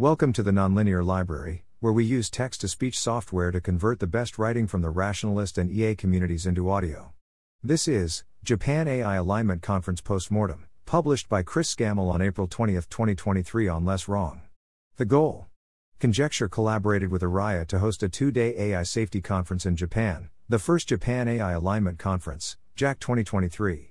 Welcome to the Nonlinear Library, where we use text to speech software to convert the best writing from the rationalist and EA communities into audio. This is Japan AI Alignment Conference Postmortem, published by Chris Scammell on April 20, 2023 on Less Wrong. The goal Conjecture collaborated with Araya to host a two day AI safety conference in Japan, the first Japan AI Alignment Conference, JAC 2023.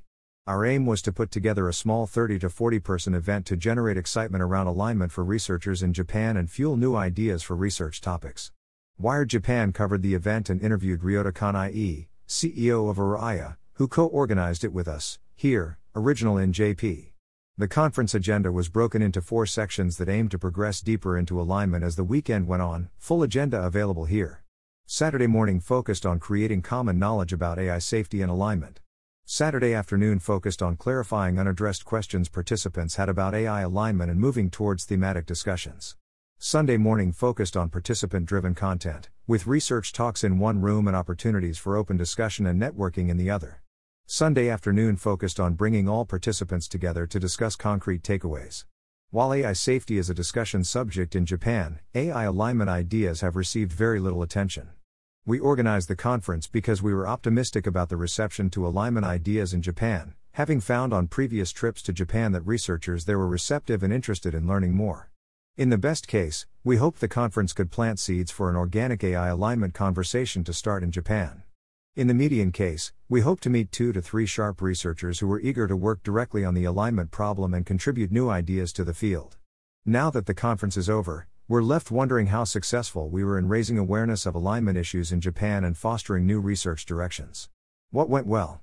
Our aim was to put together a small 30 to 40 person event to generate excitement around alignment for researchers in Japan and fuel new ideas for research topics. Wired Japan covered the event and interviewed Ryota Kanai, CEO of Araya, who co organized it with us, here, original in JP. The conference agenda was broken into four sections that aimed to progress deeper into alignment as the weekend went on, full agenda available here. Saturday morning focused on creating common knowledge about AI safety and alignment. Saturday afternoon focused on clarifying unaddressed questions participants had about AI alignment and moving towards thematic discussions. Sunday morning focused on participant driven content, with research talks in one room and opportunities for open discussion and networking in the other. Sunday afternoon focused on bringing all participants together to discuss concrete takeaways. While AI safety is a discussion subject in Japan, AI alignment ideas have received very little attention. We organized the conference because we were optimistic about the reception to alignment ideas in Japan, having found on previous trips to Japan that researchers there were receptive and interested in learning more. In the best case, we hoped the conference could plant seeds for an organic AI alignment conversation to start in Japan. In the median case, we hope to meet two to three sharp researchers who were eager to work directly on the alignment problem and contribute new ideas to the field. Now that the conference is over, we're left wondering how successful we were in raising awareness of alignment issues in Japan and fostering new research directions. What went well?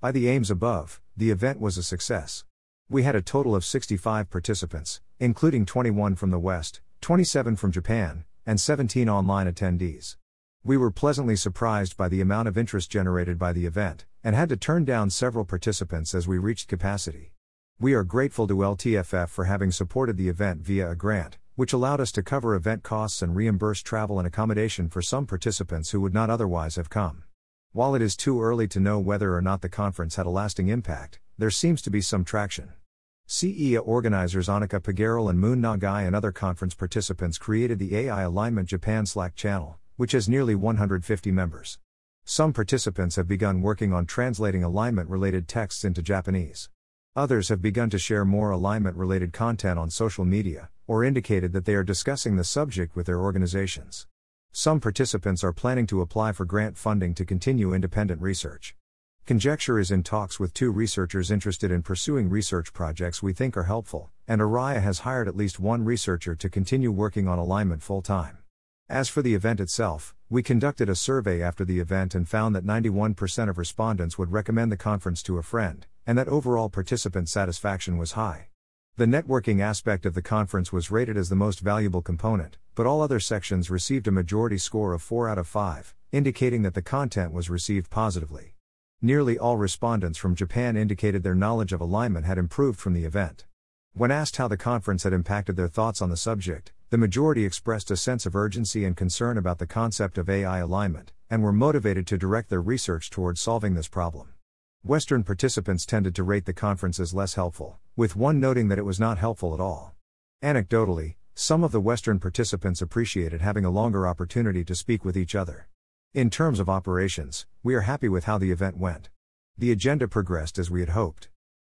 By the aims above, the event was a success. We had a total of 65 participants, including 21 from the West, 27 from Japan, and 17 online attendees. We were pleasantly surprised by the amount of interest generated by the event, and had to turn down several participants as we reached capacity. We are grateful to LTFF for having supported the event via a grant, which allowed us to cover event costs and reimburse travel and accommodation for some participants who would not otherwise have come. While it is too early to know whether or not the conference had a lasting impact, there seems to be some traction. CEA organizers Annika Pagaral and Moon Nagai and other conference participants created the AI Alignment Japan Slack channel, which has nearly 150 members. Some participants have begun working on translating alignment related texts into Japanese. Others have begun to share more alignment related content on social media, or indicated that they are discussing the subject with their organizations. Some participants are planning to apply for grant funding to continue independent research. Conjecture is in talks with two researchers interested in pursuing research projects we think are helpful, and Araya has hired at least one researcher to continue working on alignment full time. As for the event itself, we conducted a survey after the event and found that 91% of respondents would recommend the conference to a friend, and that overall participant satisfaction was high. The networking aspect of the conference was rated as the most valuable component, but all other sections received a majority score of 4 out of 5, indicating that the content was received positively. Nearly all respondents from Japan indicated their knowledge of alignment had improved from the event. When asked how the conference had impacted their thoughts on the subject, the majority expressed a sense of urgency and concern about the concept of AI alignment, and were motivated to direct their research towards solving this problem. Western participants tended to rate the conference as less helpful, with one noting that it was not helpful at all. Anecdotally, some of the Western participants appreciated having a longer opportunity to speak with each other. In terms of operations, we are happy with how the event went. The agenda progressed as we had hoped.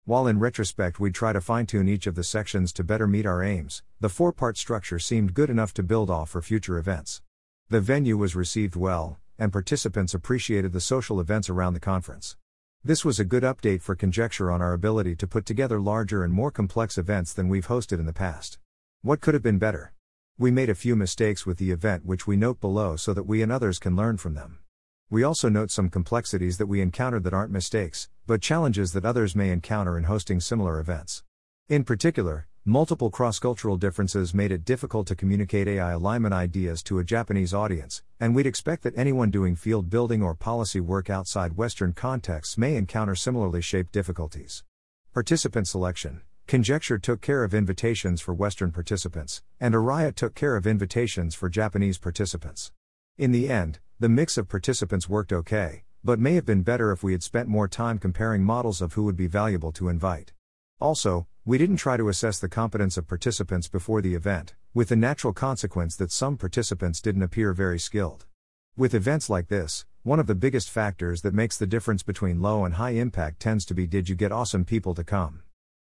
While in retrospect we'd try to fine tune each of the sections to better meet our aims, the four part structure seemed good enough to build off for future events. The venue was received well, and participants appreciated the social events around the conference. This was a good update for conjecture on our ability to put together larger and more complex events than we've hosted in the past. What could have been better? We made a few mistakes with the event which we note below so that we and others can learn from them. We also note some complexities that we encountered that aren't mistakes, but challenges that others may encounter in hosting similar events. In particular, Multiple cross cultural differences made it difficult to communicate AI alignment ideas to a Japanese audience, and we'd expect that anyone doing field building or policy work outside Western contexts may encounter similarly shaped difficulties. Participant selection Conjecture took care of invitations for Western participants, and Araya took care of invitations for Japanese participants. In the end, the mix of participants worked okay, but may have been better if we had spent more time comparing models of who would be valuable to invite. Also, we didn't try to assess the competence of participants before the event, with the natural consequence that some participants didn't appear very skilled. With events like this, one of the biggest factors that makes the difference between low and high impact tends to be did you get awesome people to come?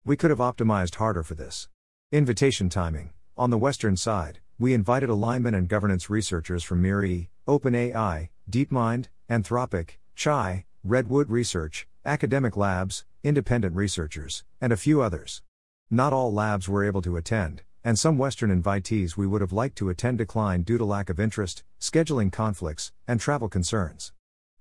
We could have optimized harder for this. Invitation timing. On the Western side, we invited alignment and governance researchers from MIRI, OpenAI, DeepMind, Anthropic, Chai, Redwood Research, academic labs, independent researchers, and a few others. Not all labs were able to attend, and some Western invitees we would have liked to attend declined due to lack of interest, scheduling conflicts, and travel concerns.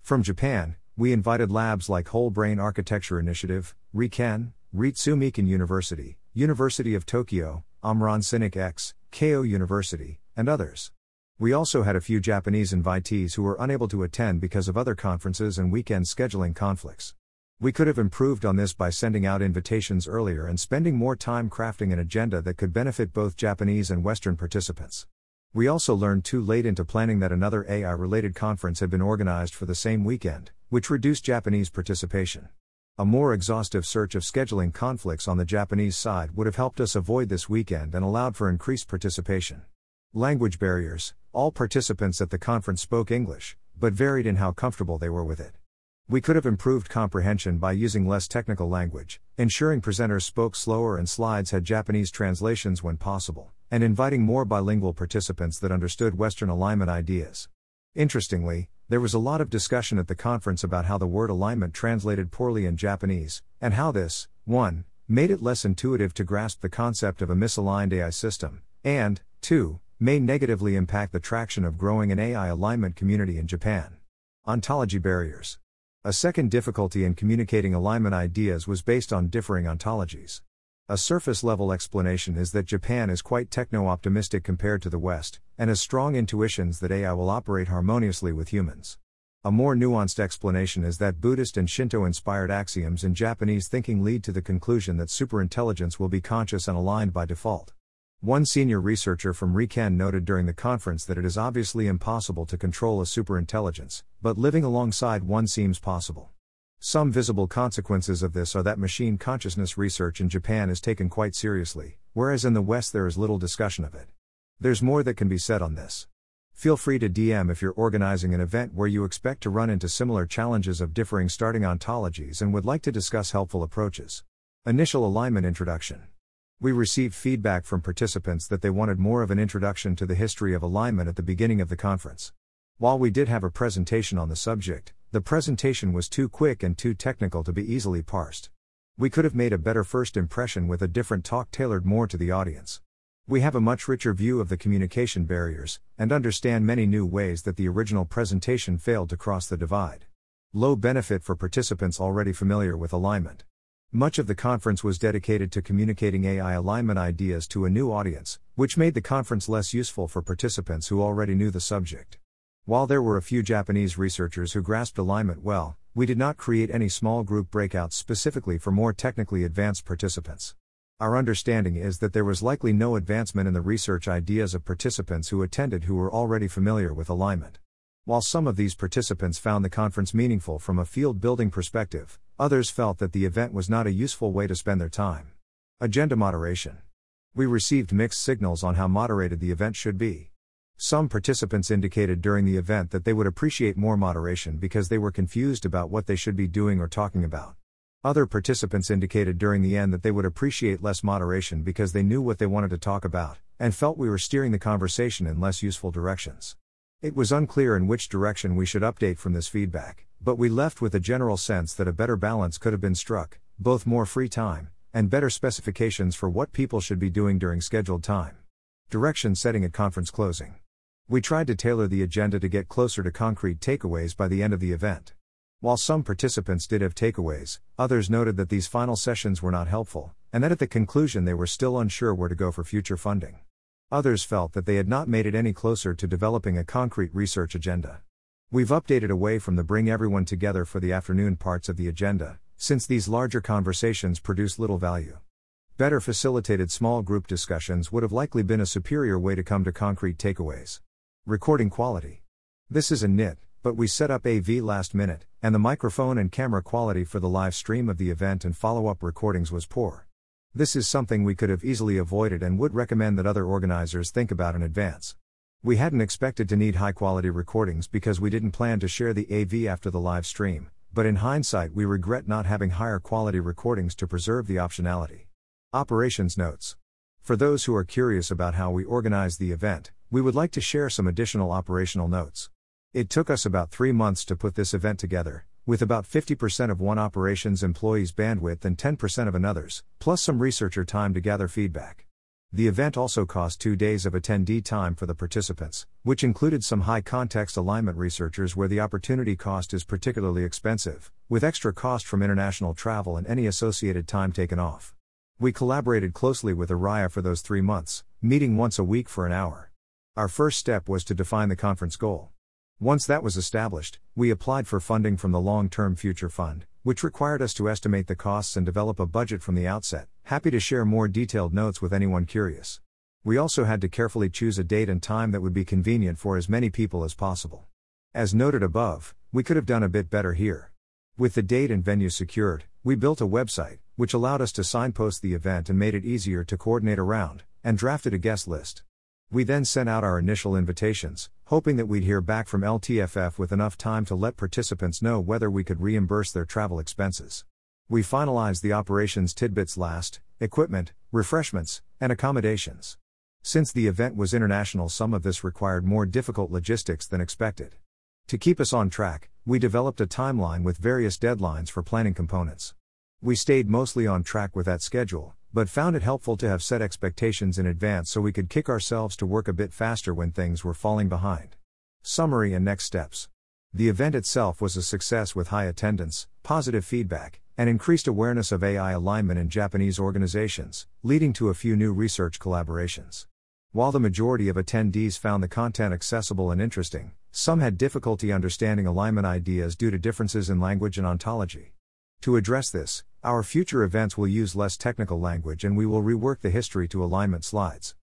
From Japan, we invited labs like Whole Brain Architecture Initiative, RIKEN, Ritsumeikan University, University of Tokyo, OMRON SINIC X, Keio University, and others. We also had a few Japanese invitees who were unable to attend because of other conferences and weekend scheduling conflicts. We could have improved on this by sending out invitations earlier and spending more time crafting an agenda that could benefit both Japanese and Western participants. We also learned too late into planning that another AI related conference had been organized for the same weekend, which reduced Japanese participation. A more exhaustive search of scheduling conflicts on the Japanese side would have helped us avoid this weekend and allowed for increased participation. Language barriers all participants at the conference spoke English, but varied in how comfortable they were with it. We could have improved comprehension by using less technical language, ensuring presenters spoke slower and slides had Japanese translations when possible, and inviting more bilingual participants that understood Western alignment ideas. Interestingly, there was a lot of discussion at the conference about how the word alignment translated poorly in Japanese, and how this, 1. made it less intuitive to grasp the concept of a misaligned AI system, and, 2. may negatively impact the traction of growing an AI alignment community in Japan. Ontology barriers. A second difficulty in communicating alignment ideas was based on differing ontologies. A surface level explanation is that Japan is quite techno optimistic compared to the West, and has strong intuitions that AI will operate harmoniously with humans. A more nuanced explanation is that Buddhist and Shinto inspired axioms in Japanese thinking lead to the conclusion that superintelligence will be conscious and aligned by default. One senior researcher from RIKEN noted during the conference that it is obviously impossible to control a superintelligence, but living alongside one seems possible. Some visible consequences of this are that machine consciousness research in Japan is taken quite seriously, whereas in the West there is little discussion of it. There's more that can be said on this. Feel free to DM if you're organizing an event where you expect to run into similar challenges of differing starting ontologies and would like to discuss helpful approaches. Initial alignment introduction. We received feedback from participants that they wanted more of an introduction to the history of alignment at the beginning of the conference. While we did have a presentation on the subject, the presentation was too quick and too technical to be easily parsed. We could have made a better first impression with a different talk tailored more to the audience. We have a much richer view of the communication barriers, and understand many new ways that the original presentation failed to cross the divide. Low benefit for participants already familiar with alignment. Much of the conference was dedicated to communicating AI alignment ideas to a new audience, which made the conference less useful for participants who already knew the subject. While there were a few Japanese researchers who grasped alignment well, we did not create any small group breakouts specifically for more technically advanced participants. Our understanding is that there was likely no advancement in the research ideas of participants who attended who were already familiar with alignment. While some of these participants found the conference meaningful from a field building perspective, others felt that the event was not a useful way to spend their time. Agenda moderation. We received mixed signals on how moderated the event should be. Some participants indicated during the event that they would appreciate more moderation because they were confused about what they should be doing or talking about. Other participants indicated during the end that they would appreciate less moderation because they knew what they wanted to talk about, and felt we were steering the conversation in less useful directions. It was unclear in which direction we should update from this feedback, but we left with a general sense that a better balance could have been struck, both more free time, and better specifications for what people should be doing during scheduled time. Direction setting at conference closing. We tried to tailor the agenda to get closer to concrete takeaways by the end of the event. While some participants did have takeaways, others noted that these final sessions were not helpful, and that at the conclusion they were still unsure where to go for future funding. Others felt that they had not made it any closer to developing a concrete research agenda. We've updated away from the bring everyone together for the afternoon parts of the agenda, since these larger conversations produce little value. Better facilitated small group discussions would have likely been a superior way to come to concrete takeaways. Recording quality. This is a nit, but we set up AV last minute, and the microphone and camera quality for the live stream of the event and follow up recordings was poor. This is something we could have easily avoided and would recommend that other organizers think about in advance. We hadn't expected to need high quality recordings because we didn't plan to share the AV after the live stream, but in hindsight, we regret not having higher quality recordings to preserve the optionality. Operations Notes For those who are curious about how we organize the event, we would like to share some additional operational notes. It took us about three months to put this event together, with about 50% of one operations employee's bandwidth and 10% of another's, plus some researcher time to gather feedback. The event also cost two days of attendee time for the participants, which included some high context alignment researchers where the opportunity cost is particularly expensive, with extra cost from international travel and any associated time taken off. We collaborated closely with Araya for those three months, meeting once a week for an hour. Our first step was to define the conference goal. Once that was established, we applied for funding from the Long Term Future Fund, which required us to estimate the costs and develop a budget from the outset. Happy to share more detailed notes with anyone curious. We also had to carefully choose a date and time that would be convenient for as many people as possible. As noted above, we could have done a bit better here. With the date and venue secured, we built a website, which allowed us to signpost the event and made it easier to coordinate around, and drafted a guest list. We then sent out our initial invitations, hoping that we'd hear back from LTFF with enough time to let participants know whether we could reimburse their travel expenses. We finalized the operations tidbits last equipment, refreshments, and accommodations. Since the event was international, some of this required more difficult logistics than expected. To keep us on track, we developed a timeline with various deadlines for planning components. We stayed mostly on track with that schedule, but found it helpful to have set expectations in advance so we could kick ourselves to work a bit faster when things were falling behind. Summary and next steps. The event itself was a success with high attendance, positive feedback, and increased awareness of AI alignment in Japanese organizations, leading to a few new research collaborations. While the majority of attendees found the content accessible and interesting, some had difficulty understanding alignment ideas due to differences in language and ontology. To address this, our future events will use less technical language and we will rework the history to alignment slides.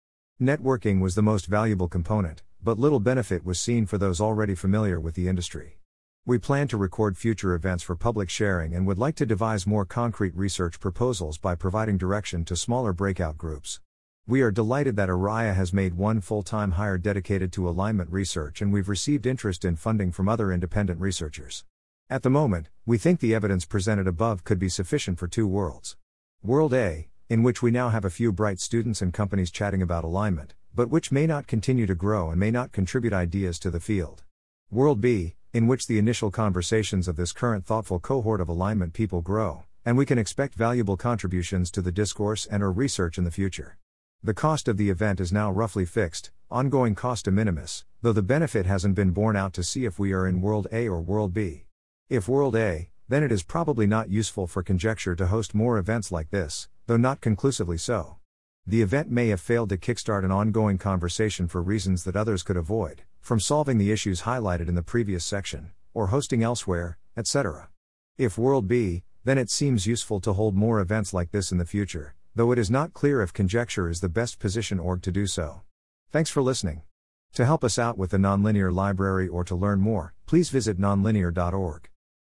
Networking was the most valuable component, but little benefit was seen for those already familiar with the industry. We plan to record future events for public sharing and would like to devise more concrete research proposals by providing direction to smaller breakout groups. We are delighted that Araya has made one full time hire dedicated to alignment research and we've received interest in funding from other independent researchers. At the moment, we think the evidence presented above could be sufficient for two worlds. World A, in which we now have a few bright students and companies chatting about alignment, but which may not continue to grow and may not contribute ideas to the field. World B, in which the initial conversations of this current thoughtful cohort of alignment people grow, and we can expect valuable contributions to the discourse and or research in the future. The cost of the event is now roughly fixed, ongoing cost de minimis, though the benefit hasn't been borne out to see if we are in World A or World B. If World A, then it is probably not useful for conjecture to host more events like this, though not conclusively so. The event may have failed to kickstart an ongoing conversation for reasons that others could avoid, from solving the issues highlighted in the previous section, or hosting elsewhere, etc. If World B, then it seems useful to hold more events like this in the future, though it is not clear if conjecture is the best position org to do so. Thanks for listening. To help us out with the Nonlinear Library or to learn more, please visit nonlinear.org.